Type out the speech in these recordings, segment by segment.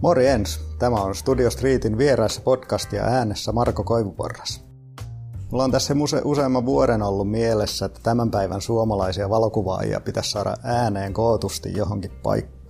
Morjens! Tämä on Studio Streetin vieraissa podcast ja äänessä Marko Koivuporras. Mulla on tässä use- useamman vuoden ollut mielessä, että tämän päivän suomalaisia valokuvaajia pitäisi saada ääneen kootusti johonkin paikkaan.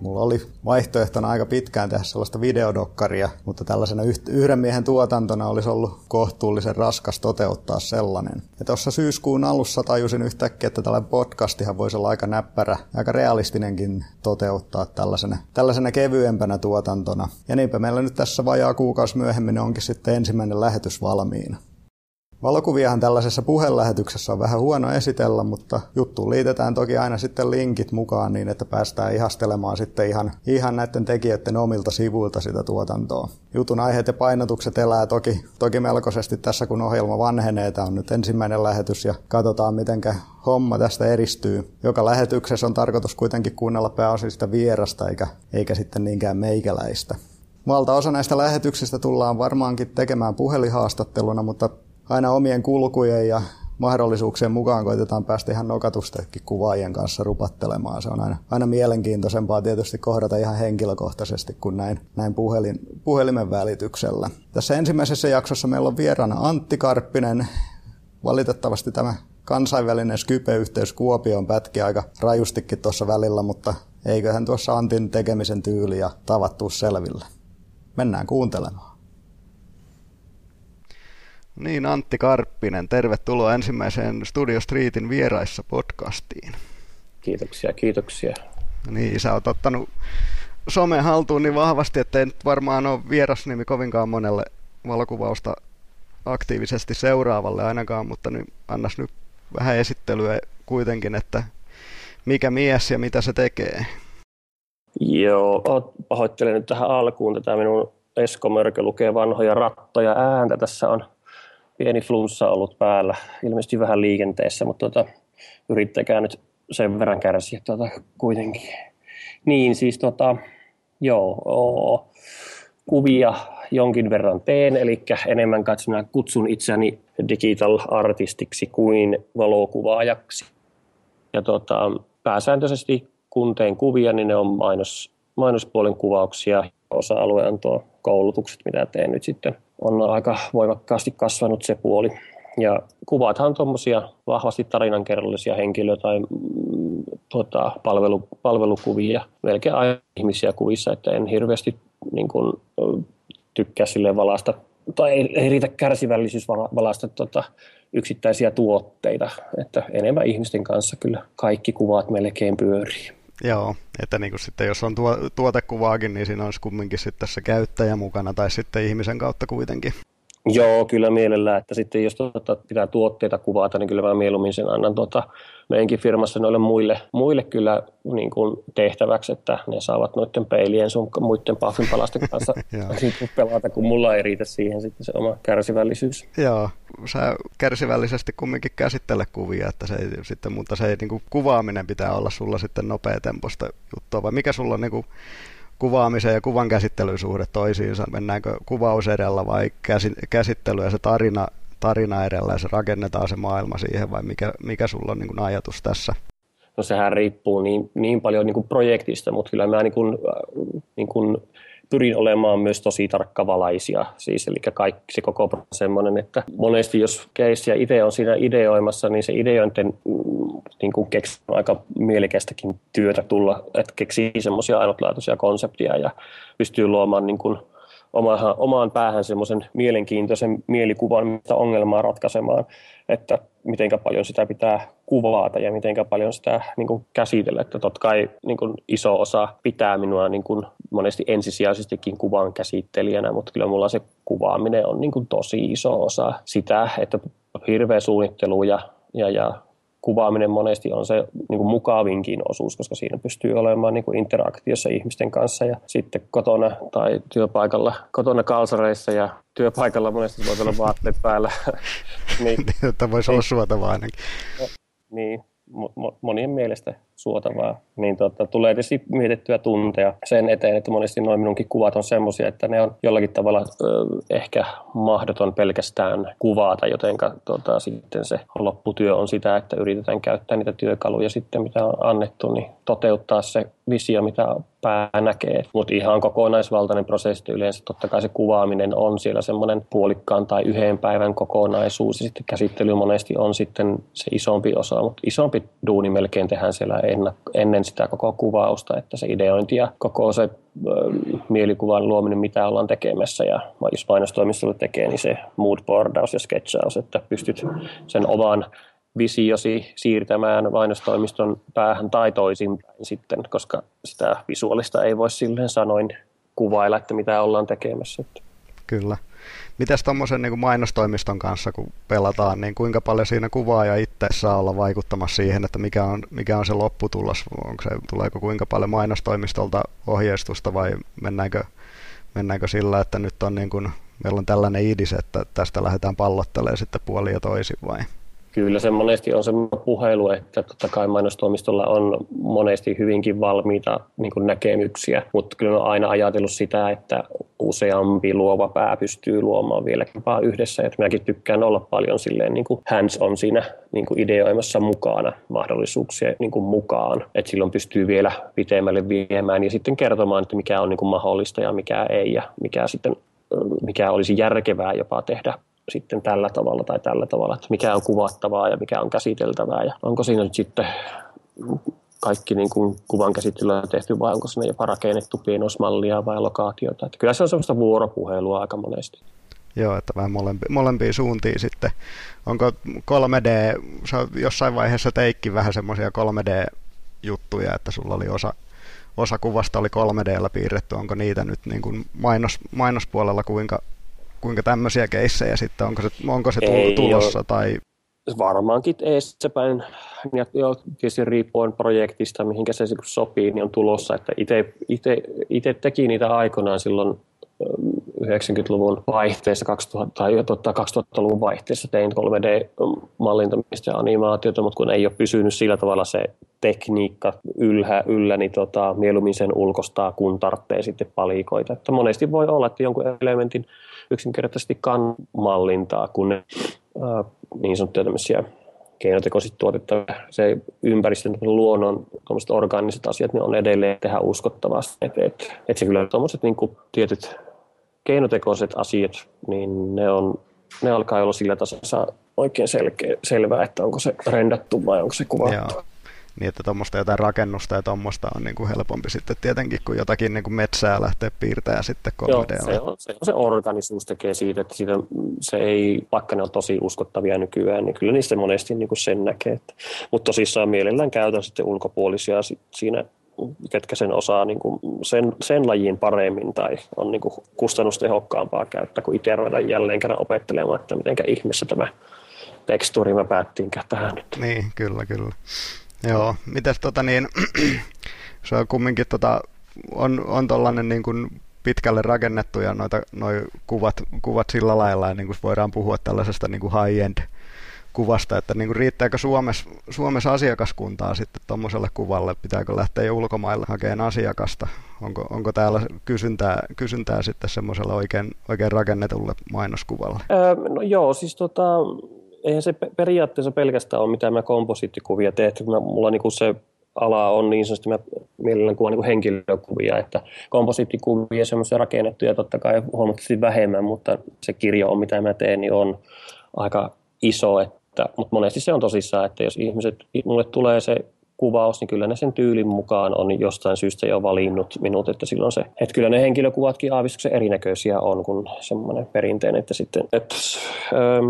Mulla oli vaihtoehtona aika pitkään tehdä sellaista videodokkaria, mutta tällaisena yhden miehen tuotantona olisi ollut kohtuullisen raskas toteuttaa sellainen. Ja tuossa syyskuun alussa tajusin yhtäkkiä, että tällainen podcastihan voisi olla aika näppärä, aika realistinenkin toteuttaa tällaisena, tällaisena kevyempänä tuotantona. Ja niinpä meillä nyt tässä vajaa kuukausi myöhemmin onkin sitten ensimmäinen lähetys valmiina. Valokuviahan tällaisessa puhelähetyksessä on vähän huono esitellä, mutta juttuun liitetään toki aina sitten linkit mukaan niin, että päästään ihastelemaan sitten ihan, ihan näiden tekijöiden omilta sivuilta sitä tuotantoa. Jutun aiheet ja painotukset elää toki, toki melkoisesti tässä, kun ohjelma vanhenee. Tämä on nyt ensimmäinen lähetys ja katsotaan, miten homma tästä eristyy. Joka lähetyksessä on tarkoitus kuitenkin kuunnella pääosin sitä vierasta eikä, eikä sitten niinkään meikäläistä. Valtaosa näistä lähetyksistä tullaan varmaankin tekemään puhelinhaastatteluna, mutta aina omien kulkujen ja mahdollisuuksien mukaan koitetaan päästä ihan nokatustakin kuvaajien kanssa rupattelemaan. Se on aina, aina mielenkiintoisempaa tietysti kohdata ihan henkilökohtaisesti kuin näin, näin puhelin, puhelimen välityksellä. Tässä ensimmäisessä jaksossa meillä on vieraana Antti Karppinen. Valitettavasti tämä kansainvälinen Skype-yhteys Kuopioon pätki aika rajustikin tuossa välillä, mutta eiköhän tuossa Antin tekemisen tyyli ja tavattu selville. Mennään kuuntelemaan. Niin, Antti Karppinen, tervetuloa ensimmäiseen Studio Streetin vieraissa podcastiin. Kiitoksia, kiitoksia. Niin, sä oot ottanut somen haltuun niin vahvasti, että ei nyt varmaan ole vierasnimi kovinkaan monelle valokuvausta aktiivisesti seuraavalle ainakaan, mutta nyt annas nyt vähän esittelyä kuitenkin, että mikä mies ja mitä se tekee. Joo, pahoittelen nyt tähän alkuun tätä minun Esko Mörkö lukee vanhoja rattoja ääntä. Tässä on pieni flunssa ollut päällä, ilmeisesti vähän liikenteessä, mutta tota, yrittäkää nyt sen verran kärsiä tota, kuitenkin. Niin siis tota, joo, oo, kuvia jonkin verran teen, eli enemmän katsomaan kutsun itseäni digital artistiksi kuin valokuvaajaksi. Ja tota, pääsääntöisesti kun teen kuvia, niin ne on mainos, mainospuolen kuvauksia. Osa-alue on tuo koulutukset, mitä teen nyt sitten on aika voimakkaasti kasvanut se puoli. Ja kuvathan tuommoisia vahvasti tarinankerrallisia henkilöitä tai tuota, palvelu, palvelukuvia, melkein aina ihmisiä kuvissa, että en hirveästi niin kuin, tykkää sille valasta, tai ei, ei riitä kärsivällisyys valasta tota, yksittäisiä tuotteita, että enemmän ihmisten kanssa kyllä kaikki kuvat melkein pyörii. Joo, että niin kuin sitten jos on tuo, tuotekuvaakin, niin siinä olisi kumminkin sitten se käyttäjä mukana tai sitten ihmisen kautta kuitenkin. Joo, kyllä mielellään, että sitten jos tuota, pitää tuotteita kuvata, niin kyllä mä mieluummin sen annan tuota, meidänkin firmassa noille muille, muille kyllä niin kuin tehtäväksi, että ne saavat noiden peilien sun muiden palasten kanssa pelata, kun mulla ei riitä siihen sitten se oma kärsivällisyys. Joo, sä kärsivällisesti kumminkin käsittele kuvia, että se ei, sitten, mutta se ei, niin kuin, kuvaaminen pitää olla sulla sitten nopeatempoista juttua, vai mikä sulla on niin kuin, kuvaamisen ja kuvan käsittelyn suhde toisiinsa? Mennäänkö kuvaus edellä vai käsittely ja se tarina, tarina edellä ja se rakennetaan se maailma siihen vai mikä, mikä sulla on niin kuin ajatus tässä? No sehän riippuu niin, niin paljon niin kuin projektista, mutta kyllä mä niin kuin, äh, niin kuin pyrin olemaan myös tosi tarkkavalaisia, siis eli kaikki se koko semmoinen, että monesti jos keissiä itse on siinä ideoimassa, niin se ideointen mm, niin kuin keksi aika mielekästäkin työtä tulla, että keksii semmoisia ainutlaatuisia konsepteja ja pystyy luomaan niin kuin omaan, omaan päähän semmoisen mielenkiintoisen mielikuvan, mitä ongelmaa ratkaisemaan, että miten paljon sitä pitää kuvata ja miten paljon sitä niin kuin käsitellä. Että totta kai niin kuin iso osa pitää minua niin kuin monesti ensisijaisestikin kuvan käsittelijänä, mutta kyllä mulla se kuvaaminen on niin kuin tosi iso osa sitä, että hirveä suunnittelu ja, ja, ja kuvaaminen monesti on se niin kuin mukavinkin osuus, koska siinä pystyy olemaan niin kuin interaktiossa ihmisten kanssa ja sitten kotona tai työpaikalla, kotona kalsareissa ja työpaikalla monesti voi olla vaatteet päällä. niin, että voisi olla suotavaa ainakin. Niin, monien mielestä suotavaa, niin tota, tulee tietysti mietittyä tunteja sen eteen, että monesti noin minunkin kuvat on semmoisia, että ne on jollakin tavalla ö, ehkä mahdoton pelkästään kuvata, joten tota, sitten se lopputyö on sitä, että yritetään käyttää niitä työkaluja sitten, mitä on annettu, niin toteuttaa se visio, mitä pää näkee. Mutta ihan kokonaisvaltainen prosessi yleensä totta kai se kuvaaminen on siellä semmoinen puolikkaan tai yhden päivän kokonaisuus ja sitten käsittely monesti on sitten se isompi osa, mutta isompi duuni melkein tehdään siellä ennen sitä koko kuvausta, että se ideointi ja koko se mielikuvan luominen, mitä ollaan tekemässä ja jos mainostoimistolla tekee, niin se moodboardaus ja sketchaus, että pystyt sen oman visiosi siirtämään mainostoimiston päähän tai toisinpäin sitten, koska sitä visuaalista ei voi silleen sanoin kuvailla, että mitä ollaan tekemässä. Kyllä. Mites tuommoisen niin mainostoimiston kanssa, kun pelataan, niin kuinka paljon siinä kuvaaja itse saa olla vaikuttamassa siihen, että mikä on, mikä on se lopputulos? Onko se, tuleeko kuinka paljon mainostoimistolta ohjeistusta vai mennäänkö, mennäänkö sillä, että nyt on niin kuin, meillä on tällainen idis, että tästä lähdetään pallottelemaan sitten puoli ja toisin vai? Kyllä se monesti on semmoinen puhelu, että totta kai mainostoimistolla on monesti hyvinkin valmiita niin näkemyksiä, mutta kyllä on aina ajatellut sitä, että useampi luova pää pystyy luomaan vieläkin yhdessä. Että minäkin tykkään olla paljon silleen niin kuin hands on siinä niin kuin ideoimassa mukana mahdollisuuksia niin kuin mukaan. Että silloin pystyy vielä pitemmälle viemään ja sitten kertomaan, että mikä on niin kuin mahdollista ja mikä ei ja mikä sitten mikä olisi järkevää jopa tehdä sitten tällä tavalla tai tällä tavalla, että mikä on kuvattavaa ja mikä on käsiteltävää ja onko siinä nyt sitten kaikki niin kuin kuvan käsittelyä tehty vai onko sinne jopa rakennettu pienosmallia vai lokaatiota. Että kyllä se on sellaista vuoropuhelua aika monesti. Joo, että vähän molempi, molempia suuntiin sitten. Onko 3D, jossain vaiheessa teikki vähän semmoisia 3D-juttuja, että sulla oli osa, osa kuvasta oli 3D piirretty, onko niitä nyt niin kuin mainos, mainospuolella kuinka kuinka tämmöisiä keissejä sitten, onko se, onko se Ei tulossa? Ole. Tai... Varmaankin eessäpäin, ja tietysti riippuen projektista, mihinkä se sopii, niin on tulossa, että itse teki niitä aikoinaan silloin 90-luvun vaihteessa 2000, tai 2000-luvun vaihteessa tein 3D-mallintamista ja animaatiota, mutta kun ei ole pysynyt sillä tavalla se tekniikka yllä, yllä niin tota, mieluummin sen ulkostaa, kun tarvitsee sitten palikoita. Että monesti voi olla, että jonkun elementin yksinkertaisesti kan mallintaa, kun ne ää, niin sanottuja tämmöisiä keinotekoisesti tuotettavia, se ympäristön, luonnon orgaaniset asiat, ne on edelleen tehdä uskottavasti. Että et, et se kyllä tuommoiset niin tietyt keinotekoiset asiat, niin ne, on, ne alkaa olla sillä tasolla oikein selkeä, selvää, että onko se rendattu vai onko se kuvattu. Joo niin että tuommoista jotain rakennusta ja tuommoista on niin kuin helpompi sitten tietenkin, kun jotakin niin kuin metsää lähtee piirtämään sitten 3 Joo, se, on, se, on, se organisuus tekee siitä, että siitä, se ei, vaikka ne on tosi uskottavia nykyään, niin kyllä niistä monesti niin kuin sen näkee. Että, mutta tosissaan mielellään käytän sitten ulkopuolisia siinä ketkä sen osaa niin kuin sen, sen lajin paremmin tai on niin kuin kustannustehokkaampaa käyttää, kuin itse ruveta jälleen kerran opettelemaan, että miten ihmeessä tämä tekstuuri mä päättiinkään tähän nyt. Niin, kyllä, kyllä. Joo, mitäs tota niin, se on kumminkin tota, on, on tollanen niin kuin pitkälle rakennettu ja noita, noi kuvat, kuvat sillä lailla, ja niin kuin voidaan puhua tällaisesta niin kuin high-end kuvasta, että niin kuin riittääkö Suomessa, Suomessa asiakaskuntaa sitten tuommoiselle kuvalle, pitääkö lähteä jo ulkomaille hakemaan asiakasta, onko, onko täällä kysyntää, kysyntää sitten semmoiselle oikein, oikein rakennetulle mainoskuvalle? Öö, no joo, siis tota, eihän se periaatteessa pelkästään ole mitään mä komposiittikuvia tehty. Mä, mulla niinku se ala on niin sanotusti, mä mielellään kuvaan niin henkilökuvia, että komposiittikuvia semmoisia rakennettuja totta kai huomattavasti vähemmän, mutta se kirjo on, mitä mä teen, niin on aika iso, että, mutta monesti se on tosissaan, että jos ihmiset, mulle tulee se kuvaus, niin kyllä ne sen tyylin mukaan on jostain syystä jo valinnut minut, että silloin se, että kyllä ne henkilökuvatkin aavistuksen erinäköisiä on kuin semmoinen perinteinen, että sitten, että, öö,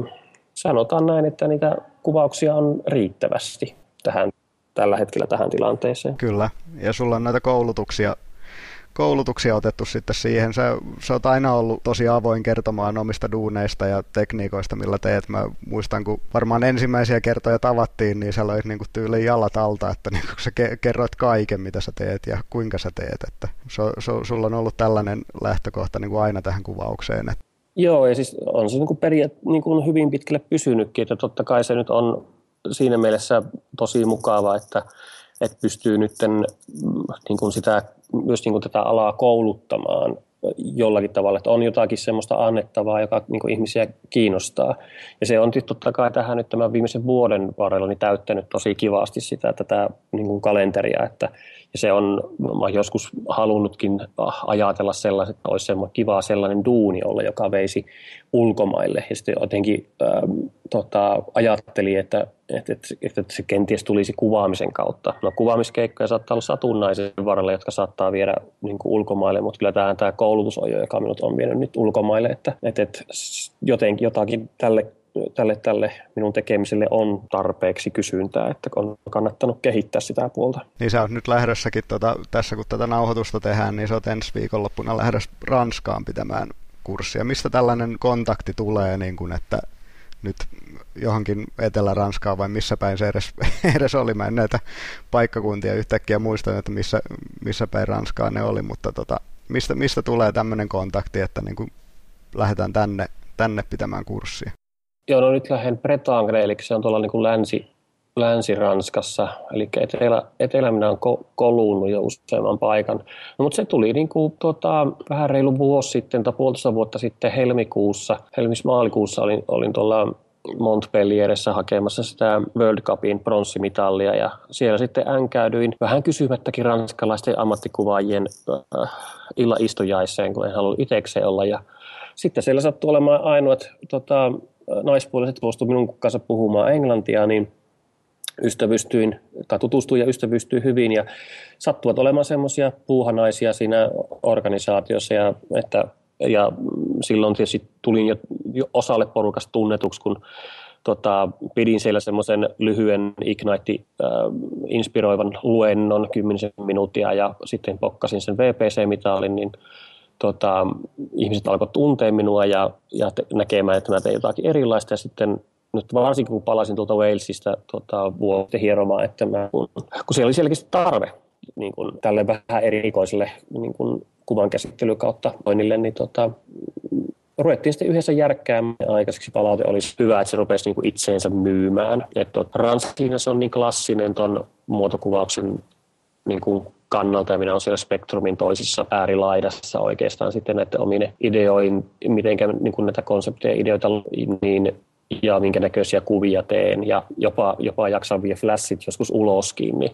sanotaan näin, että niitä kuvauksia on riittävästi tähän, tällä hetkellä tähän tilanteeseen. Kyllä, ja sulla on näitä koulutuksia, koulutuksia otettu sitten siihen. Sä, sä oot aina ollut tosi avoin kertomaan omista duuneista ja tekniikoista, millä teet. Mä muistan, kun varmaan ensimmäisiä kertoja tavattiin, niin sä löit niin tyyliin jalat alta, että niin sä kerroit kaiken, mitä sä teet ja kuinka sä teet. Että so, so, sulla on ollut tällainen lähtökohta niin kuin aina tähän kuvaukseen. Että Joo, ja siis on se niin periaat- niin kuin hyvin pitkälle pysynytkin, että totta kai se nyt on siinä mielessä tosi mukava, että, että pystyy nyt niin kuin sitä, myös niin kuin tätä alaa kouluttamaan jollakin tavalla, että on jotakin semmoista annettavaa, joka niin ihmisiä kiinnostaa. Ja se on totta kai tähän nyt tämän viimeisen vuoden varrella niin täyttänyt tosi kivasti sitä tätä niin kuin kalenteria, että ja se on, mä joskus halunnutkin ajatella sellaiset, että olisi semmoinen kiva sellainen duuni olla, joka veisi ulkomaille. Ja sitten jotenkin ähm, tota, ajatteli, että, että, että, että se kenties tulisi kuvaamisen kautta. No kuvaamiskeikkoja saattaa olla satunnaisen varrella, jotka saattaa viedä niin kuin ulkomaille, mutta kyllä tämä, tämä koulutus on jo, joka minut on vienyt nyt ulkomaille, että, että, että jotenkin jotakin tälle tälle, tälle minun tekemiselle on tarpeeksi kysyntää, että on kannattanut kehittää sitä puolta. Niin sä oot nyt lähdössäkin, tuota, tässä kun tätä nauhoitusta tehdään, niin sä oot ensi viikonloppuna lähdössä Ranskaan pitämään kurssia. Mistä tällainen kontakti tulee, niin kuin, että nyt johonkin Etelä-Ranskaan vai missä päin se edes, edes oli. Mä en näitä paikkakuntia yhtäkkiä muista, että missä, missä päin Ranskaa ne oli, mutta tota, mistä, mistä tulee tämmöinen kontakti, että niin kuin lähdetään tänne, tänne pitämään kurssia? Joo, no nyt lähden Bretagne, eli se on tuolla niin kuin länsi, Länsi-Ranskassa, eli etelä, etelä minä olen koluunut jo useamman paikan. No, mutta se tuli niin kuin, tota, vähän reilu vuosi sitten tai puolitoista vuotta sitten helmikuussa, helmismaalikuussa olin, olin tuolla Montpellieressä hakemassa sitä World Cupin pronssimitalia ja siellä sitten änkäydyin vähän kysymättäkin ranskalaisten ammattikuvaajien äh, illaistujaiseen, kun en halua itsekseen olla. Ja sitten siellä sattui olemaan ainoat tota, naispuoliset suostuivat minun kanssa puhumaan englantia, niin ystävystyin, tai tutustuin ja ystävystyin hyvin ja sattuvat olemaan semmoisia puuhanaisia siinä organisaatiossa ja, että, ja silloin tietysti tulin jo, jo osalle porukasta tunnetuksi, kun tota, pidin siellä semmoisen lyhyen Ignite äh, inspiroivan luennon kymmenisen minuuttia ja sitten pokkasin sen VPC-mitalin, niin tota, ihmiset alkoivat tuntea minua ja, ja te, näkemään, että mä tein jotakin erilaista. Ja sitten nyt varsinkin kun palasin tuolta Walesista tota, vuotta hieromaan, että mä, kun, kun siellä oli selkeästi tarve niin kuin tälle vähän erikoiselle niin kuin kuvan käsittely kautta toinille, niin tota, ruvettiin sitten yhdessä järkkäämään aikaiseksi palaute olisi hyvä, että se rupesi niin kuin itseensä myymään. Että Ranskina se on niin klassinen tuon muotokuvauksen niin kuin kannalta ja minä olen siellä spektrumin toisessa äärilaidassa oikeastaan sitten näiden omine ideoin, miten niin näitä konsepteja ideoita niin ja minkä näköisiä kuvia teen ja jopa, jopa jaksan vie flashit joskus uloskin, niin,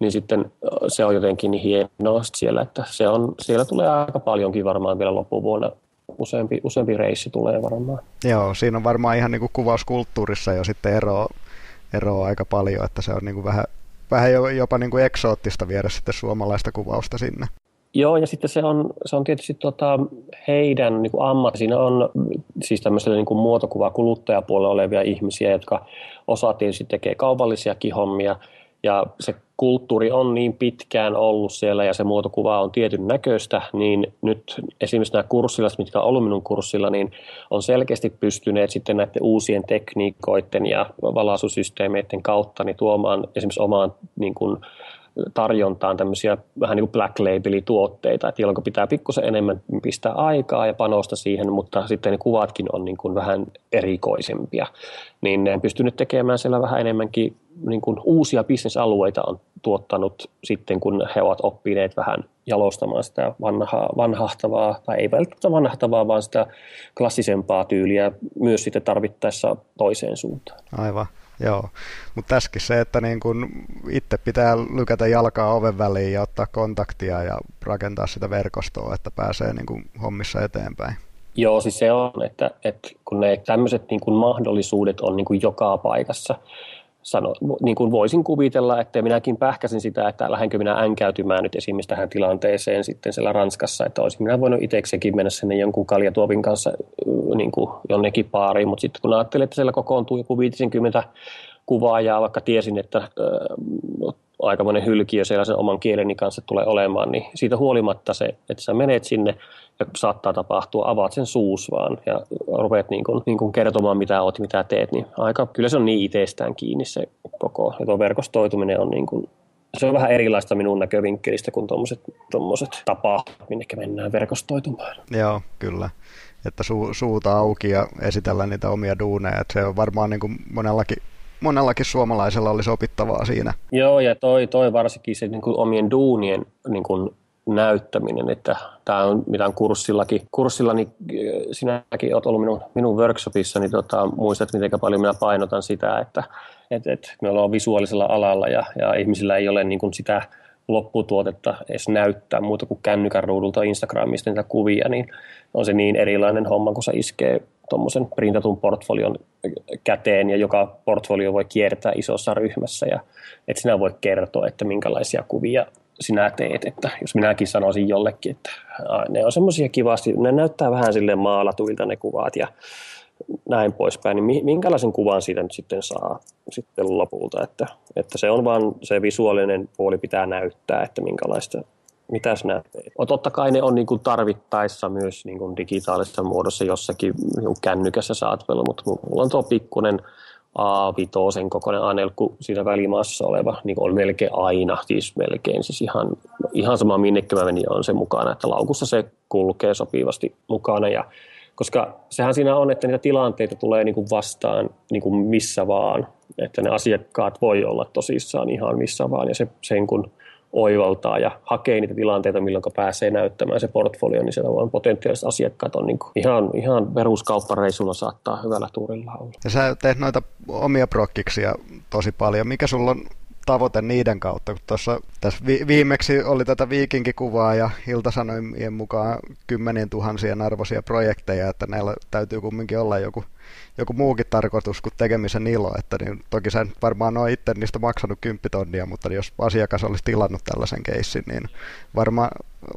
niin sitten se on jotenkin niin hienoa siellä, että se on, siellä tulee aika paljonkin varmaan vielä loppuvuonna useampi, useampi reissi tulee varmaan. Joo, siinä on varmaan ihan niin kuin kuvauskulttuurissa jo sitten eroa, eroa aika paljon, että se on niin kuin vähän vähän jopa niin kuin eksoottista viedä sitten suomalaista kuvausta sinne. Joo, ja sitten se on, se on tietysti tota, heidän niin ammatti. Siinä on siis tämmöisellä niin muotokuva kuluttajapuolella olevia ihmisiä, jotka osa tietysti tekee kaupallisia hommia, ja se kulttuuri on niin pitkään ollut siellä ja se muotokuva on tietyn näköistä, niin nyt esimerkiksi nämä kurssilaiset, mitkä on ollut minun kurssilla, niin on selkeästi pystyneet sitten näiden uusien tekniikoiden ja valaisusysteemeiden kautta niin tuomaan esimerkiksi omaan niin kuin, tarjontaan tämmöisiä vähän niin kuin black label-tuotteita, että jolloin pitää pikkusen enemmän pistää aikaa ja panosta siihen, mutta sitten ne kuvatkin on niin kuin vähän erikoisempia. Niin ne on pystynyt tekemään siellä vähän enemmänkin niin kuin uusia bisnesalueita on tuottanut sitten, kun he ovat oppineet vähän jalostamaan sitä vanhaa, vanhahtavaa, tai ei välttämättä vanhahtavaa, vaan sitä klassisempaa tyyliä myös sitten tarvittaessa toiseen suuntaan. Aivan. Joo, mutta tässäkin se, että niin kun itse pitää lykätä jalkaa oven väliin ja ottaa kontaktia ja rakentaa sitä verkostoa, että pääsee niin kun hommissa eteenpäin. Joo, siis se on, että, että kun ne tämmöiset niin kuin mahdollisuudet on niin joka paikassa, sano, niin kuin voisin kuvitella, että minäkin pähkäsin sitä, että lähdenkö minä änkäytymään nyt esimerkiksi tähän tilanteeseen sitten siellä Ranskassa, että olisin minä voinut itseksikin mennä sinne jonkun kaljatuopin kanssa niin kuin jonnekin paariin, mutta sitten kun ajattelin, että siellä kokoontuu joku 50 kuvaajaa, vaikka tiesin, että äh, aikamoinen hylkiö siellä sen oman kieleni kanssa tulee olemaan, niin siitä huolimatta se, että sä menet sinne ja saattaa tapahtua, avaat sen suus vaan ja rupeat niin kuin, niin kuin kertomaan mitä oot, mitä teet, niin aika, kyllä se on niin itsestään kiinni se koko, ja tuo verkostoituminen on niin kuin, se on vähän erilaista minun näkövinkkelistä kuin tuommoiset tapahtumat, minne mennään verkostoitumaan. Joo, kyllä. Että su, suuta auki ja esitellä niitä omia duuneja. Että se on varmaan niin kuin monellakin monellakin suomalaisella olisi opittavaa siinä. Joo, ja toi, toi varsinkin se niin kuin omien duunien niin kuin näyttäminen, että tämä on mitään kurssillakin. Kurssillani äh, sinäkin olet ollut minun, minun workshopissa, niin tota, muistat, miten paljon minä painotan sitä, että et, et me ollaan visuaalisella alalla ja, ja ihmisillä ei ole niin kuin sitä lopputuotetta edes näyttää muuta kuin kännykän ruudulta Instagramista niitä kuvia, niin on se niin erilainen homma, kun se iskee tuommoisen printatun portfolion käteen ja joka portfolio voi kiertää isossa ryhmässä. Ja et sinä voi kertoa, että minkälaisia kuvia sinä teet, että jos minäkin sanoisin jollekin, että ne on semmoisia kivasti, ne näyttää vähän sille maalatuilta ne kuvat ja näin poispäin, niin minkälaisen kuvan siitä nyt sitten saa sitten lopulta, että, että se on vaan se visuaalinen puoli pitää näyttää, että minkälaista mitä sinä teet. Totta kai ne on niin kuin tarvittaessa myös niin kuin digitaalisessa muodossa jossakin niin kännykässä saatavilla, mutta mulla on tuo pikkuinen A5 kokoinen A4 siinä välimaassa oleva, niin on melkein aina, siis melkein, siis ihan, ihan sama minnekä mä menin on se mukana, että laukussa se kulkee sopivasti mukana ja koska sehän siinä on, että niitä tilanteita tulee niin kuin vastaan niin kuin missä vaan, että ne asiakkaat voi olla tosissaan ihan missä vaan ja se, sen kun oivaltaa ja hakee niitä tilanteita, milloin pääsee näyttämään se portfolio, niin siellä on potentiaaliset asiakkaat on niin kuin ihan, ihan peruskauppareisulla saattaa hyvällä tuurilla olla. Ja sä teet noita omia prokkiksia tosi paljon. Mikä sulla on tavoite niiden kautta, kun tuossa tässä vi- viimeksi oli tätä viikinkikuvaa ja iltasanoimien mukaan kymmenien tuhansien arvoisia projekteja, että näillä täytyy kumminkin olla joku joku muukin tarkoitus kuin tekemisen ilo. Että niin, toki sä varmaan on itse niistä maksanut kymppitonnia, mutta jos asiakas olisi tilannut tällaisen keissin, niin varma,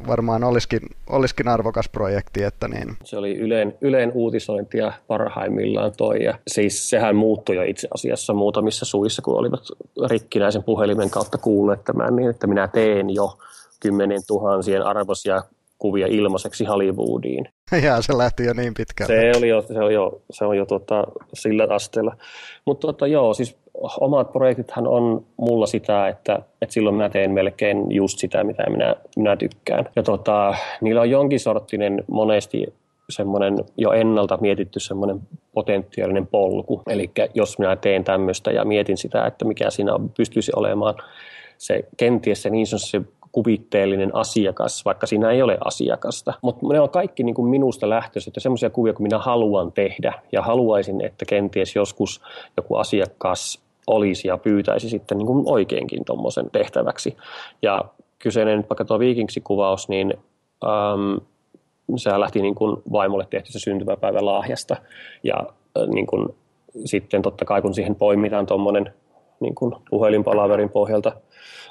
varmaan olisikin, olisikin arvokas projekti. Että niin. Se oli Yleen, Yleen uutisointia parhaimmillaan toi. Ja siis sehän muuttui jo itse asiassa muutamissa suissa, kun olivat rikkinäisen puhelimen kautta kuulleet tämän, niin että minä teen jo kymmenien tuhansien arvoisia kuvia ilmaiseksi Hollywoodiin. Ja se lähti jo niin pitkään. Se, oli jo, se on jo, se on jo tota, sillä asteella. Mutta tota, joo, siis omat projektithan on mulla sitä, että, että silloin mä teen melkein just sitä, mitä minä, minä tykkään. Ja tota, niillä on jonkin sorttinen monesti semmoinen jo ennalta mietitty semmoinen potentiaalinen polku. Eli jos minä teen tämmöistä ja mietin sitä, että mikä siinä pystyisi olemaan se kenties se niin se kuvitteellinen asiakas, vaikka siinä ei ole asiakasta. Mutta ne on kaikki niin kuin minusta lähtöiset ja semmoisia kuvia, kun minä haluan tehdä ja haluaisin, että kenties joskus joku asiakas olisi ja pyytäisi sitten niin kuin oikeinkin tuommoisen tehtäväksi. Ja kyseinen vaikka tuo Vikingsi-kuvaus, niin äm, se lähti niin kuin vaimolle tehty se syntymäpäivä lahjasta ja äh, niin kuin, sitten totta kai kun siihen poimitaan tuommoinen niin kuin puhelinpalaverin pohjalta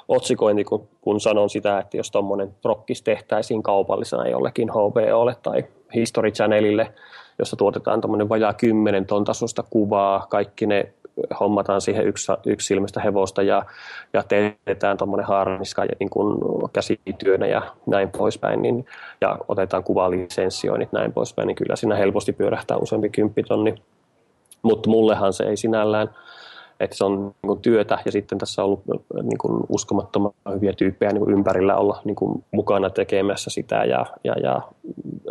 otsikointi, kun, kun sanon sitä, että jos tuommoinen prokkis tehtäisiin kaupallisena jollekin HBOlle tai History Channelille, jossa tuotetaan tuommoinen vajaa kymmenen ton tasosta kuvaa, kaikki ne hommataan siihen yksi, yksi ilmeistä hevosta ja, ja teetään tuommoinen harniska niin kuin käsityönä ja näin poispäin, niin, ja otetaan kuvalisensioinnit näin poispäin, niin kyllä siinä helposti pyörähtää useampi kymppitonni. Mutta mullehan se ei sinällään että se on niin kuin työtä ja sitten tässä on ollut niin kuin uskomattoman hyviä tyyppejä niin kuin ympärillä olla niin kuin mukana tekemässä sitä ja, ja, ja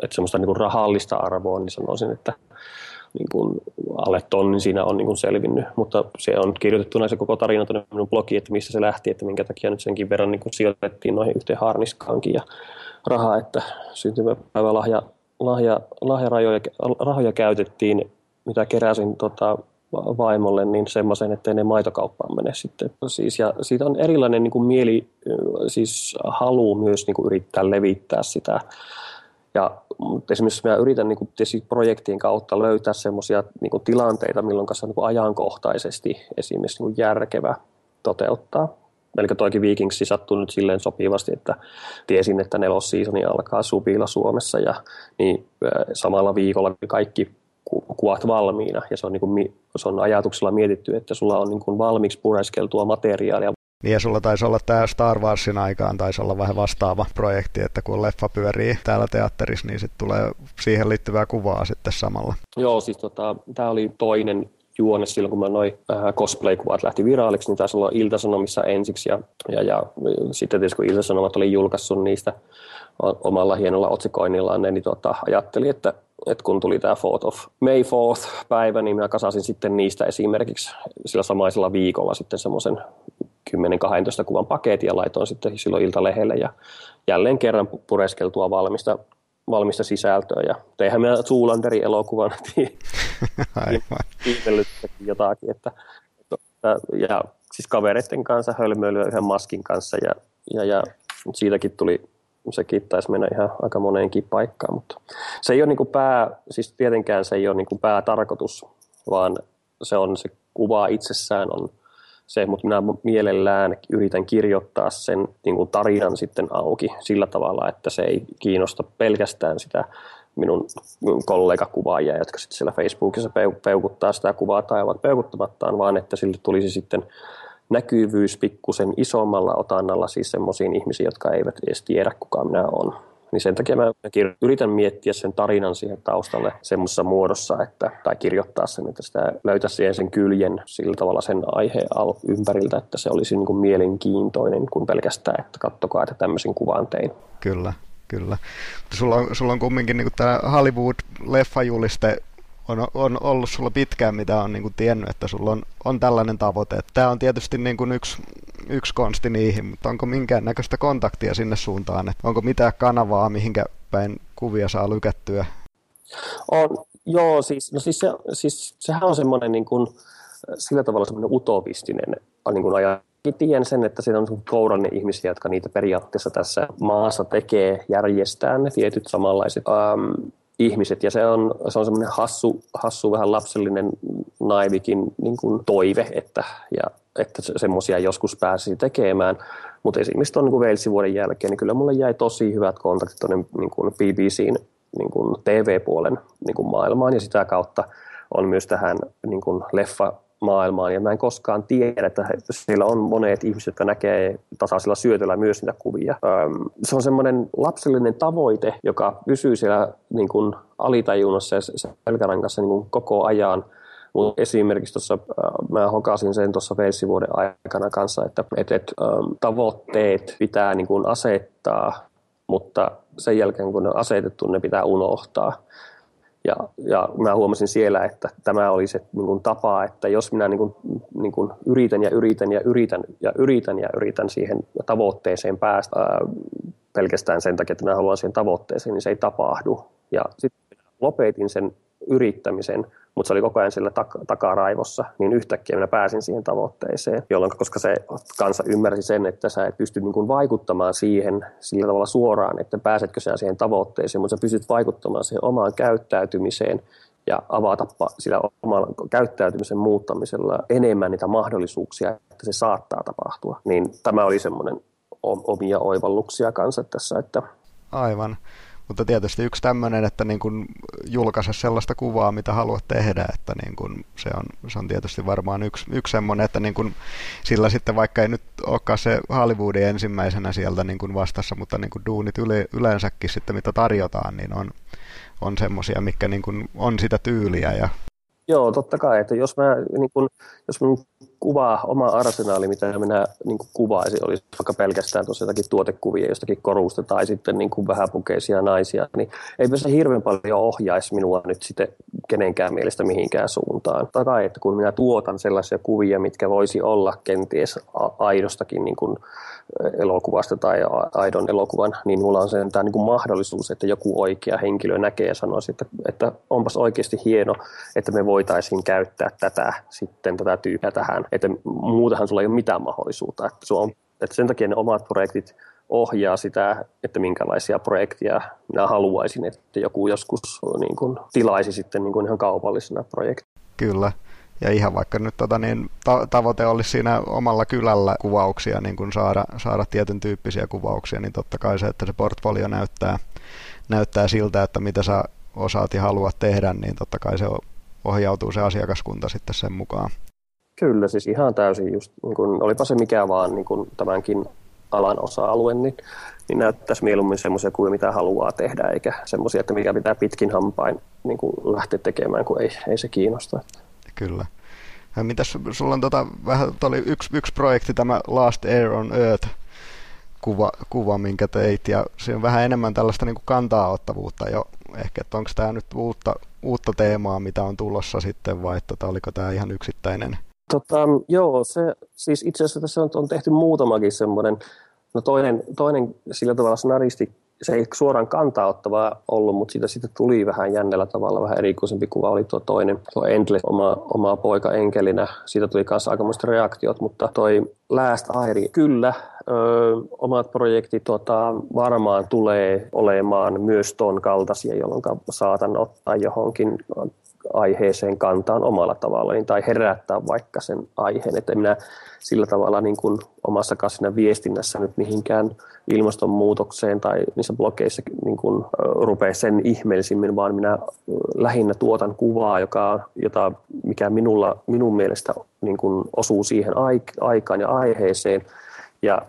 että semmoista niin kuin rahallista arvoa, niin sanoisin, että niin kuin alle tonnin siinä on niin kuin selvinnyt, mutta se on kirjoitettuna se koko tarina tuonne minun blogiin, että missä se lähti, että minkä takia nyt senkin verran niin kuin sijoitettiin noihin yhteen harniskaankin ja rahaa, että syntymäpäivälahja lahja, lahjarajoja, rahoja käytettiin, mitä keräsin tota, vaimolle niin semmoisen, että ne maitokauppaan mene sitten. Siis, ja siitä on erilainen niin kuin mieli, siis halu myös niin kuin yrittää levittää sitä. Ja, mutta esimerkiksi mä yritän niin kuin, projektien kautta löytää semmoisia niin tilanteita, milloin kanssa niin kuin ajankohtaisesti esimerkiksi niin kuin järkevä toteuttaa. Eli toikin Vikingsi sattui nyt silleen sopivasti, että tiesin, että nelosseasoni alkaa Subilla Suomessa ja niin samalla viikolla kaikki kuvat valmiina ja se on, niin kuin, se on ajatuksella mietitty, että sulla on niin kuin valmiiksi pureskeltua materiaalia. Niin ja sulla taisi olla tämä Star Warsin aikaan, taisi olla vähän vastaava projekti, että kun leffa pyörii täällä teatterissa, niin sitten tulee siihen liittyvää kuvaa sitten samalla. Joo, siis tota, tämä oli toinen juone silloin, kun mä noin äh, cosplay-kuvat lähti viraaliksi, niin taisi olla Iltasanomissa ensiksi ja, ja, ja sitten tietysti kun Iltasanomat oli julkaissut niistä omalla hienolla otsikoinnillaan, niin tota, ajattelin, että että kun tuli tämä Fourth of May 4th päivä, niin minä kasasin sitten niistä esimerkiksi sillä samaisella viikolla sitten semmoisen 10-12 kuvan paketin ja laitoin sitten silloin Iltalehdelle ja jälleen kerran pureskeltua valmista, valmista sisältöä. Ja teihän me Zuulanderin kiitellyt jotakin, että, että, ja siis kavereiden kanssa hölmöilyä yhden maskin kanssa ja, ja, ja siitäkin tuli sekin taisi mennä ihan aika moneenkin paikkaan, mutta se ei ole niin kuin pää, siis tietenkään se ei ole niin kuin päätarkoitus, vaan se on se kuva itsessään on se, mutta minä mielellään yritän kirjoittaa sen niin kuin tarinan sitten auki sillä tavalla, että se ei kiinnosta pelkästään sitä minun kollegakuvaajia, jotka sitten siellä Facebookissa peukuttaa sitä kuvaa tai ovat peukuttamattaan, vaan että sille tulisi sitten näkyvyys pikkusen isommalla otannalla siis semmoisiin ihmisiin, jotka eivät edes tiedä, kuka minä olen. Niin sen takia mä yritän miettiä sen tarinan siihen taustalle semmoisessa muodossa, että, tai kirjoittaa sen, että sitä löytäisi siihen sen kyljen sillä tavalla sen aiheen ympäriltä, että se olisi niin kuin mielenkiintoinen kuin pelkästään, että kattokaa, että tämmöisen kuvan tein. Kyllä, kyllä. Sulla on, sulla on kumminkin niin tämä Hollywood-leffajuliste on, on ollut sulla pitkään, mitä on niin tiennyt, että sulla on, on tällainen tavoite. Tämä on tietysti niin kuin yksi, yksi konsti niihin, mutta onko minkään näköistä kontaktia sinne suuntaan? Että onko mitään kanavaa, mihinkä päin kuvia saa lykättyä? On, joo, siis, no siis, se, siis sehän on semmoinen niin kuin, sillä tavalla semmoinen utopistinen niin kuin ajan tiedän sen, että siinä on kourallinen ihmisiä, jotka niitä periaatteessa tässä maassa tekee, järjestää ne tietyt samanlaiset ähm, ihmiset ja se on, se on semmoinen hassu, hassu, vähän lapsellinen naivikin niin kuin toive, että, ja, että semmoisia joskus pääsisi tekemään. Mutta esimerkiksi tuon niin Walesin vuoden jälkeen, niin kyllä mulle jäi tosi hyvät kontaktit tuonne niin kuin BBCn niin kuin TV-puolen niin kuin maailmaan ja sitä kautta on myös tähän niin kuin leffa maailmaan ja mä en koskaan tiedä, että siellä on monet ihmiset, jotka näkee tasaisella syötöllä myös niitä kuvia. Se on semmoinen lapsellinen tavoite, joka pysyy siellä niin kuin alitajunnassa ja selkärankassa niin kuin koko ajan. Mutta esimerkiksi tuossa, mä hokasin sen tuossa vuoden aikana kanssa, että, että, että tavoitteet pitää niin kuin asettaa, mutta sen jälkeen kun ne on asetettu, ne pitää unohtaa. Ja, ja mä huomasin siellä, että tämä oli se niin kuin tapa, että jos minä niin kuin, niin kuin yritän ja yritän ja yritän ja yritän ja yritän siihen tavoitteeseen päästä ää, pelkästään sen takia, että minä haluan siihen tavoitteeseen, niin se ei tapahdu. Ja sitten lopetin sen yrittämisen, mutta se oli koko ajan sillä tak- takaraivossa, niin yhtäkkiä minä pääsin siihen tavoitteeseen, jolloin koska se kansa ymmärsi sen, että sä et pysty niin kuin vaikuttamaan siihen sillä tavalla suoraan, että pääsetkö sä siihen tavoitteeseen, mutta sä pystyt vaikuttamaan siihen omaan käyttäytymiseen ja avata sillä omalla käyttäytymisen muuttamisella enemmän niitä mahdollisuuksia, että se saattaa tapahtua. Niin tämä oli semmoinen omia oivalluksia kanssa tässä, että Aivan. Mutta tietysti yksi tämmöinen, että niin kuin julkaise sellaista kuvaa, mitä haluat tehdä, että niin kuin se, on, se on tietysti varmaan yksi, yksi semmoinen, että niin kuin sillä sitten vaikka ei nyt olekaan se Hollywoodin ensimmäisenä sieltä niin kuin vastassa, mutta niin kuin duunit yle, yleensäkin sitten, mitä tarjotaan, niin on, on semmoisia, mikä niin kuin on sitä tyyliä ja Joo, totta kai. Että jos mä, niin kun, jos mä kuvaa oma arsenaali, mitä minä niin kuvaisin, olisi vaikka pelkästään tuossa jotakin tuotekuvia jostakin korusta tai sitten niin kuin vähäpukeisia naisia, niin ei se hirveän paljon ohjaisi minua nyt sitten kenenkään mielestä mihinkään suuntaan. Kai, että kun minä tuotan sellaisia kuvia, mitkä voisi olla kenties aidostakin niin kuin elokuvasta tai aidon elokuvan, niin mulla on sen tämä niin kuin mahdollisuus, että joku oikea henkilö näkee ja sanoo, että, että onpas oikeasti hieno, että me voitaisiin käyttää tätä sitten tätä tyyppiä tähän, että muutahan sulla ei ole mitään mahdollisuutta, että, on, että sen takia ne omat projektit ohjaa sitä, että minkälaisia projekteja minä haluaisin, että joku joskus niin kuin, tilaisi sitten niin kuin ihan kaupallisena projektina. Kyllä. Ja ihan vaikka nyt tota, niin, ta- tavoite olisi siinä omalla kylällä kuvauksia, niin kun saada, saada tietyn tyyppisiä kuvauksia, niin totta kai se, että se portfolio näyttää, näyttää siltä, että mitä sä osaat ja haluat tehdä, niin totta kai se ohjautuu se asiakaskunta sitten sen mukaan. Kyllä, siis ihan täysin just, niin kun, olipa se mikä vaan niin kun tämänkin alan osa-alue, niin, niin näyttäisi mieluummin semmoisia kuin mitä haluaa tehdä, eikä semmoisia, että mikä pitää pitkin hampain niin lähteä tekemään, kun ei, ei se kiinnosta. Kyllä. Mitäs, sulla on tota, vähän, oli yksi, yksi projekti, tämä Last Air on Earth, kuva, kuva, minkä teit, ja se on vähän enemmän tällaista niin kantaa-ottavuutta jo ehkä, että onko tämä nyt uutta, uutta teemaa, mitä on tulossa sitten, vai että oliko tämä ihan yksittäinen Tota, joo, se, siis itse asiassa tässä on, on tehty muutamakin semmoinen, no toinen, toinen sillä tavalla snaristi se ei suoraan kantaa ottavaa ollut, mutta siitä sitten tuli vähän jännellä tavalla vähän erikoisempi kuva oli tuo toinen, tuo Endless, oma, oma poika enkelinä. Siitä tuli kanssa aikamoista reaktiot, mutta toi Last Airi, kyllä, ö, omat projektit tota, varmaan tulee olemaan myös ton kaltaisia, jolloin saatan ottaa johonkin aiheeseen kantaan omalla tavallaan tai herättää vaikka sen aiheen. Että minä sillä tavalla niin kuin omassa kasvina viestinnässä nyt mihinkään ilmastonmuutokseen tai niissä blogeissa niin kuin rupea sen ihmeellisimmin, vaan minä lähinnä tuotan kuvaa, joka, jota, mikä minulla, minun mielestä niin kuin osuu siihen aikaan ja aiheeseen ja,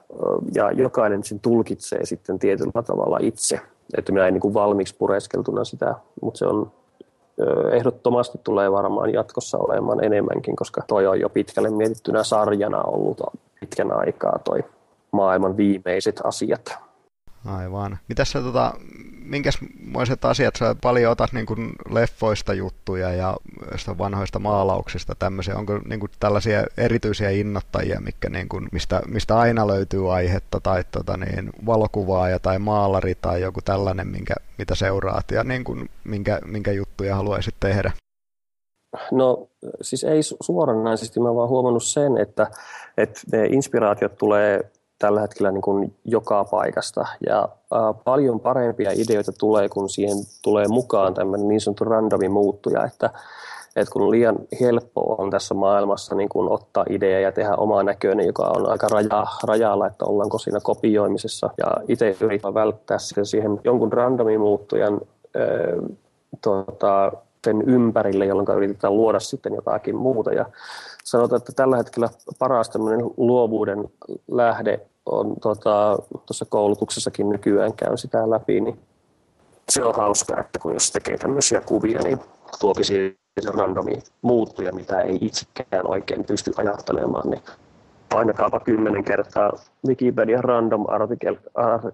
ja jokainen sen tulkitsee sitten tietyllä tavalla itse. Että minä en niin kuin valmiiksi pureskeltuna sitä, mutta se on ehdottomasti tulee varmaan jatkossa olemaan enemmänkin, koska toi on jo pitkälle mietittynä sarjana ollut pitkän aikaa toi maailman viimeiset asiat. Aivan. Mitäs sä, tota, minkäsmoiset asiat sä paljon otat niin kuin leffoista juttuja ja vanhoista maalauksista tämmöisiä? Onko niin kuin tällaisia erityisiä innottajia, mikä niin kuin, mistä, mistä aina löytyy aihetta tai tota, niin, valokuvaaja tai maalari tai joku tällainen, minkä, mitä seuraat ja niin kuin, minkä, minkä juttuja haluaisit tehdä? No siis ei suoranaisesti, mä vaan huomannut sen, että, että ne inspiraatiot tulee tällä hetkellä niin kuin joka paikasta. Ja paljon parempia ideoita tulee, kun siihen tulee mukaan tämmöinen niin sanottu randomi muuttuja, että, että kun liian helppo on tässä maailmassa niin kuin ottaa idea ja tehdä omaa näköinen, joka on aika raja, rajalla, että ollaanko siinä kopioimisessa. Ja itse yritän välttää siihen jonkun randomin muuttujan äh, tota, sen ympärille, jolloin yritetään luoda sitten jotakin muuta. Ja sanotaan, että tällä hetkellä paras luovuuden lähde on tuossa tota, koulutuksessakin nykyään käyn sitä läpi, niin se on hauska, että kun jos tekee tämmöisiä kuvia, niin tuokin siihen randomi muuttuja, mitä ei itsekään oikein pysty ajattelemaan, niin painakaapa kymmenen kertaa Wikipedia random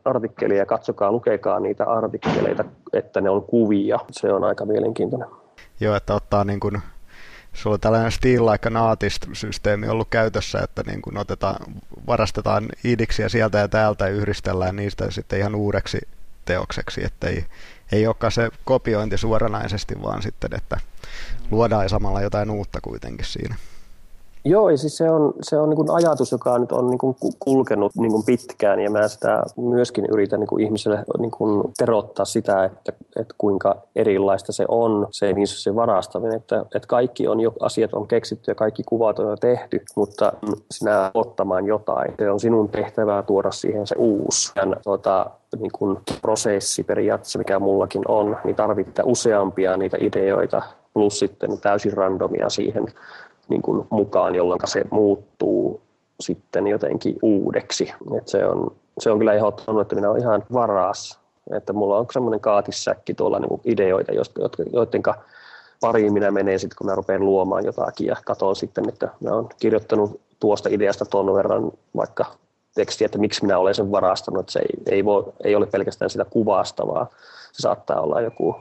artikkeli ja katsokaa, lukekaa niitä artikkeleita, että ne on kuvia. Se on aika mielenkiintoinen. Joo, että ottaa niin kuin sulla on tällainen Steal Like an Artist-systeemi ollut käytössä, että niin kun otetaan, varastetaan idiksiä sieltä ja täältä ja yhdistellään niistä sitten ihan uudeksi teokseksi, että ei, ei olekaan se kopiointi suoranaisesti, vaan sitten, että luodaan samalla jotain uutta kuitenkin siinä. Joo, ja siis se on, se on niin ajatus, joka nyt on niin kulkenut niin pitkään, ja mä sitä myöskin yritän niin ihmiselle niin terottaa sitä, että, että kuinka erilaista se on, se, niin se varastaminen, että, että kaikki on jo, asiat on keksitty ja kaikki kuvat on jo tehty, mutta sinä ottamaan jotain, se on sinun tehtävää tuoda siihen se uusi. Ja, tuota, niin kuin prosessi periaatteessa, mikä mullakin on, niin tarvittaa useampia niitä ideoita plus sitten täysin randomia siihen niin kuin mukaan, jolloin se muuttuu sitten jotenkin uudeksi. Et se, on, se on kyllä ehdottanut, että minä olen ihan varas. Että mulla on semmoinen kaatissäkki tuolla niin kuin ideoita, joiden pariin minä menen sitten, kun mä rupean luomaan jotakin ja katson sitten, että mä olen kirjoittanut tuosta ideasta tuon verran vaikka tekstiä, että miksi minä olen sen varastanut. Se ei, ei, voi, ei ole pelkästään sitä kuvasta, vaan se saattaa olla joku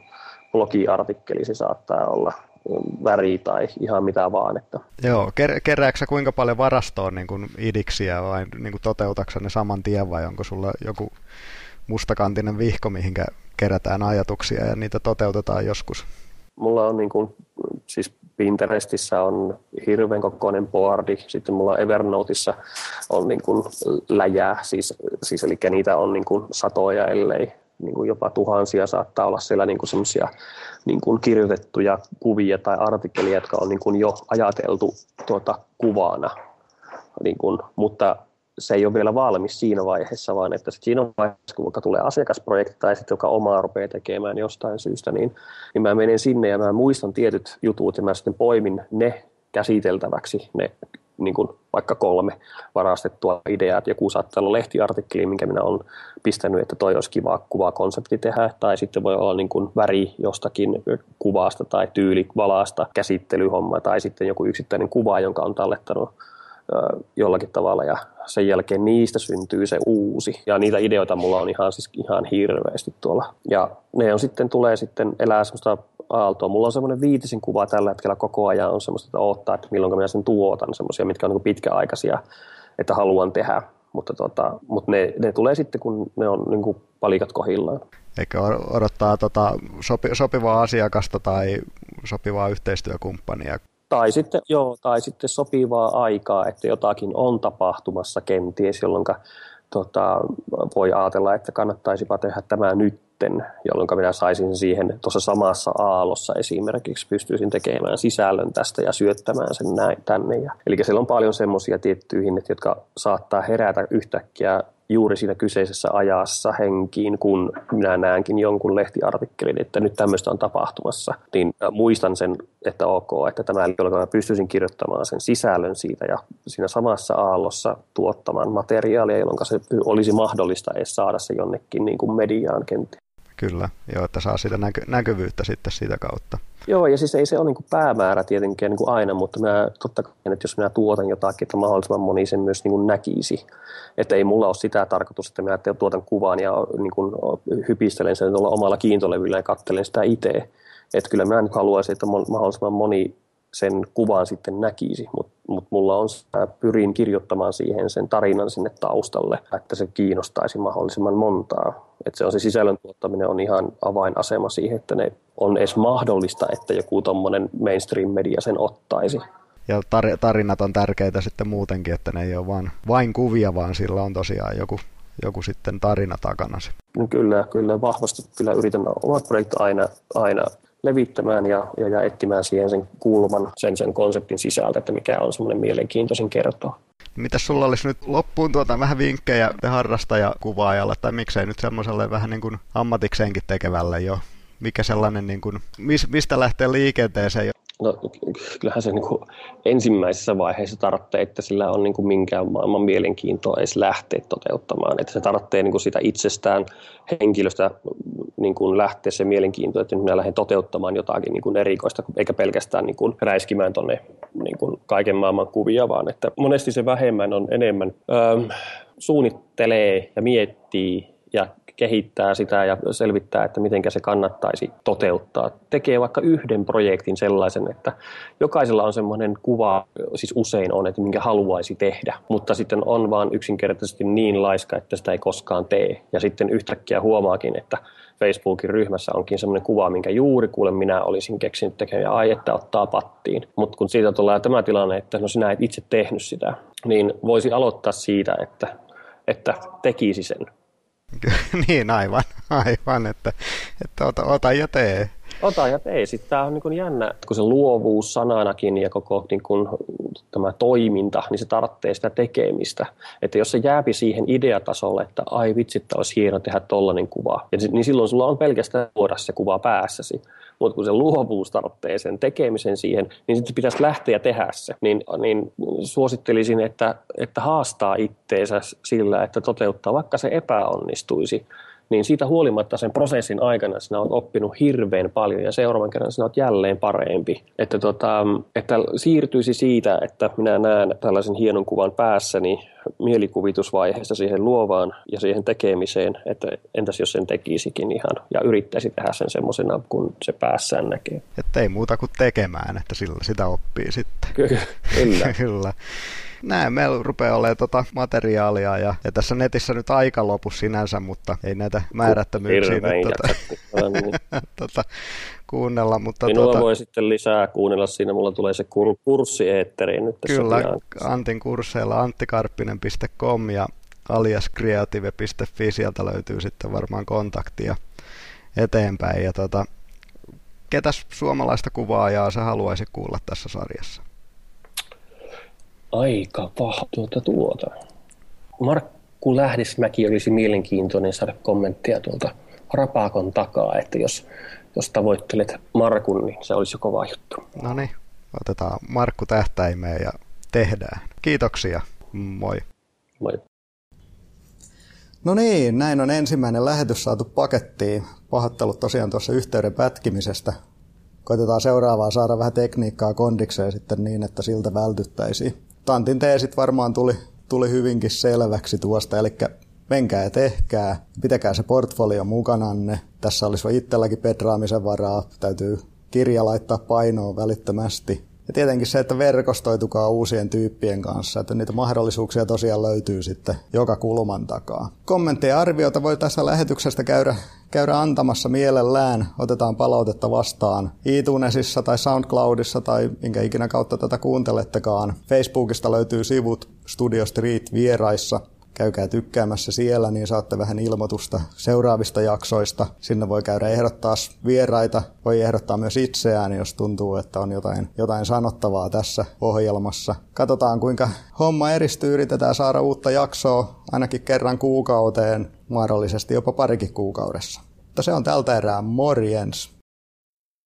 blogiartikkeli, se saattaa olla väri tai ihan mitä vaan. Että. Joo, ker- kerääksä kuinka paljon varastoon niin kuin idiksiä vai niin kuin toteutaksa ne saman tien vai onko sulla joku mustakantinen vihko, mihinkä kerätään ajatuksia ja niitä toteutetaan joskus? Mulla on niin kuin, siis Pinterestissä on hirveän kokoinen boardi, sitten mulla Evernoteissa on niin kuin läjää, siis, siis eli niitä on niin kuin satoja, ellei niin kuin jopa tuhansia saattaa olla siellä niin semmoisia niin kuin kirjoitettuja kuvia tai artikkelia, jotka on niin kuin jo ajateltu tuota kuvana. Niin kuin, mutta se ei ole vielä valmis siinä vaiheessa, vaan että siinä vaiheessa, kun vaikka tulee asiakasprojekti tai sitten joka omaa rupeaa tekemään jostain syystä, niin, niin mä menen sinne ja mä muistan tietyt jutut ja mä sitten poimin ne käsiteltäväksi, ne niin kuin vaikka kolme varastettua ideaa, joku saattaa olla lehtiartikkeli, minkä minä olen pistänyt, että toi olisi kiva kuvakonsepti tehdä, tai sitten voi olla niin kuin väri jostakin kuvasta tai tyyli valaasta käsittelyhomma, tai sitten joku yksittäinen kuva, jonka on tallettanut jollakin tavalla ja sen jälkeen niistä syntyy se uusi. Ja niitä ideoita mulla on ihan, siis ihan hirveästi tuolla. Ja ne on sitten, tulee sitten elää semmoista aaltoa. Mulla on semmoinen viitisin kuva tällä hetkellä koko ajan on semmoista, että odottaa, että milloin minä sen tuotan, semmoisia, mitkä on niin pitkäaikaisia, että haluan tehdä. Mutta, tota, mutta ne, ne, tulee sitten, kun ne on niin palikat kohillaan. Eikö odottaa tota, sopi, sopivaa asiakasta tai sopivaa yhteistyökumppania? Tai sitten, joo, tai sitten sopivaa aikaa, että jotakin on tapahtumassa kenties, jolloin tota, voi ajatella, että kannattaisipa tehdä tämä nytten, jolloin minä saisin siihen tuossa samassa aallossa esimerkiksi pystyisin tekemään sisällön tästä ja syöttämään sen näin tänne. Ja, eli siellä on paljon semmoisia tiettyjä jotka saattaa herätä yhtäkkiä juuri siinä kyseisessä ajassa henkiin, kun minä näenkin jonkun lehtiartikkelin, että nyt tämmöistä on tapahtumassa, niin muistan sen, että ok, että tämä, jolloin mä pystyisin kirjoittamaan sen sisällön siitä ja siinä samassa aallossa tuottamaan materiaalia, jolloin se olisi mahdollista edes saada se jonnekin niin kuin mediaan kenties. Kyllä, joo, että saa sitä näky- näkyvyyttä sitten sitä kautta. Joo, ja siis ei se ole niin kuin päämäärä tietenkin niin kuin aina, mutta mä, totta kai, että jos minä tuotan jotakin, että mahdollisimman moni sen myös niin kuin näkisi. Että ei mulla ole sitä tarkoitus, että minä tuotan kuvan ja niin kuin hypistelen sen omalla kiintolevyllä ja katselen sitä itse. Että kyllä minä nyt haluaisin, että mahdollisimman moni sen kuvan sitten näkisi, mutta mut mulla on, pyrin kirjoittamaan siihen sen tarinan sinne taustalle, että se kiinnostaisi mahdollisimman montaa. Että se on se sisällön tuottaminen on ihan avainasema siihen, että ne on edes mahdollista, että joku tuommoinen mainstream-media sen ottaisi. Ja tar- tarinat on tärkeitä sitten muutenkin, että ne ei ole vain, vain kuvia, vaan sillä on tosiaan joku, joku sitten tarina takana. Kyllä, kyllä vahvasti kyllä yritän omat projektit aina, aina levittämään ja, ja, ja etsimään siihen sen kulman, sen, sen konseptin sisältä, että mikä on semmoinen mielenkiintoisin kertoa. Mitä sulla olisi nyt loppuun tuota vähän vinkkejä harrastajakuvaajalle tai miksei nyt semmoiselle vähän niin kuin ammatikseenkin tekevälle jo? Mikä sellainen, niin kuin, mistä lähtee liikenteeseen? No, kyllähän se niin kuin ensimmäisessä vaiheessa tarvitsee, että sillä on niin kuin minkään maailman mielenkiintoa edes lähteä toteuttamaan. Että se tarvitsee niin kuin sitä itsestään henkilöstä niin kuin lähteä se mielenkiinto, että nyt minä lähden toteuttamaan jotakin niin kuin erikoista, eikä pelkästään niin kuin räiskimään tuonne niin kuin kaiken maailman kuvia, vaan että monesti se vähemmän on enemmän. Öö, suunnittelee ja miettii ja kehittää sitä ja selvittää, että miten se kannattaisi toteuttaa. Tekee vaikka yhden projektin sellaisen, että jokaisella on semmoinen kuva, siis usein on, että minkä haluaisi tehdä, mutta sitten on vaan yksinkertaisesti niin laiska, että sitä ei koskaan tee. Ja sitten yhtäkkiä huomaakin, että Facebookin ryhmässä onkin semmoinen kuva, minkä juuri kuulen minä olisin keksinyt tekemään ja ai, että ottaa pattiin. Mutta kun siitä tulee tämä tilanne, että no sinä et itse tehnyt sitä, niin voisi aloittaa siitä, että, että tekisi sen niin, aivan, aivan että, että ota, ota ja tee. Ota ja tee. Sitten tämä on niin jännä, kun se luovuus sananakin ja koko niin kuin, tämä toiminta, niin se tarvitsee sitä tekemistä. Että jos se jääpi siihen ideatasolle, että ai vitsi, olisi hieno tehdä tollainen kuva, niin silloin sulla on pelkästään luoda se kuva päässäsi mutta kun se luovuus tarvitsee sen tekemisen siihen, niin sitten pitäisi lähteä tehdä se. Niin, niin suosittelisin, että, että haastaa itteensä sillä, että toteuttaa, vaikka se epäonnistuisi, niin siitä huolimatta sen prosessin aikana sinä olet oppinut hirveän paljon ja seuraavan kerran sinä olet jälleen parempi. Että, tota, että siirtyisi siitä, että minä näen tällaisen hienon kuvan päässäni mielikuvitusvaiheessa siihen luovaan ja siihen tekemiseen, että entäs jos sen tekisikin ihan ja yrittäisi tehdä sen semmoisena, kun se päässään näkee. Että ei muuta kuin tekemään, että sillä sitä oppii sitten. Kyllä. Kyllä näin meillä rupeaa olemaan tota materiaalia ja, ja, tässä netissä nyt aika lopu sinänsä, mutta ei näitä määrättömyyksiä nyt tota, tota, kuunnella. Mutta Minua tota, voi sitten lisää kuunnella siinä, mulla tulee se kur, kurssi eetteriin nyt tässä Kyllä, pian. Antin kursseilla anttikarppinen.com ja aliaskreative.fi, sieltä löytyy sitten varmaan kontaktia eteenpäin. Ja tota, ketäs suomalaista kuvaajaa sä haluaisi kuulla tässä sarjassa? Aika paha tuota tuota. Markku Lähdesmäki olisi mielenkiintoinen saada kommenttia tuolta Rapaakon takaa, että jos, jos tavoittelet Markun, niin se olisi jo kova juttu. No niin, otetaan Markku tähtäimeen ja tehdään. Kiitoksia, moi. Moi. No niin, näin on ensimmäinen lähetys saatu pakettiin. Pahoittelut tosiaan tuossa yhteyden pätkimisestä. Koitetaan seuraavaa saada vähän tekniikkaa kondikseen sitten niin, että siltä vältyttäisiin Tantin teesit varmaan tuli, tuli hyvinkin selväksi tuosta, eli menkää ja tehkää, pitäkää se portfolio mukananne. Tässä olisi itselläkin petraamisen varaa, täytyy kirja laittaa painoon välittömästi. Ja tietenkin se, että verkostoitukaa uusien tyyppien kanssa, että niitä mahdollisuuksia tosiaan löytyy sitten joka kulman takaa. Kommentteja ja arvioita voi tässä lähetyksestä käydä, käydä antamassa mielellään. Otetaan palautetta vastaan iTunesissa tai SoundCloudissa tai minkä ikinä kautta tätä kuuntelettekaan. Facebookista löytyy sivut Studio Street vieraissa käykää tykkäämässä siellä, niin saatte vähän ilmoitusta seuraavista jaksoista. Sinne voi käydä ehdottaa vieraita, voi ehdottaa myös itseään, jos tuntuu, että on jotain, jotain sanottavaa tässä ohjelmassa. Katsotaan, kuinka homma eristyy, yritetään saada uutta jaksoa ainakin kerran kuukauteen, mahdollisesti jopa parikin kuukaudessa. Mutta se on tältä erää morjens.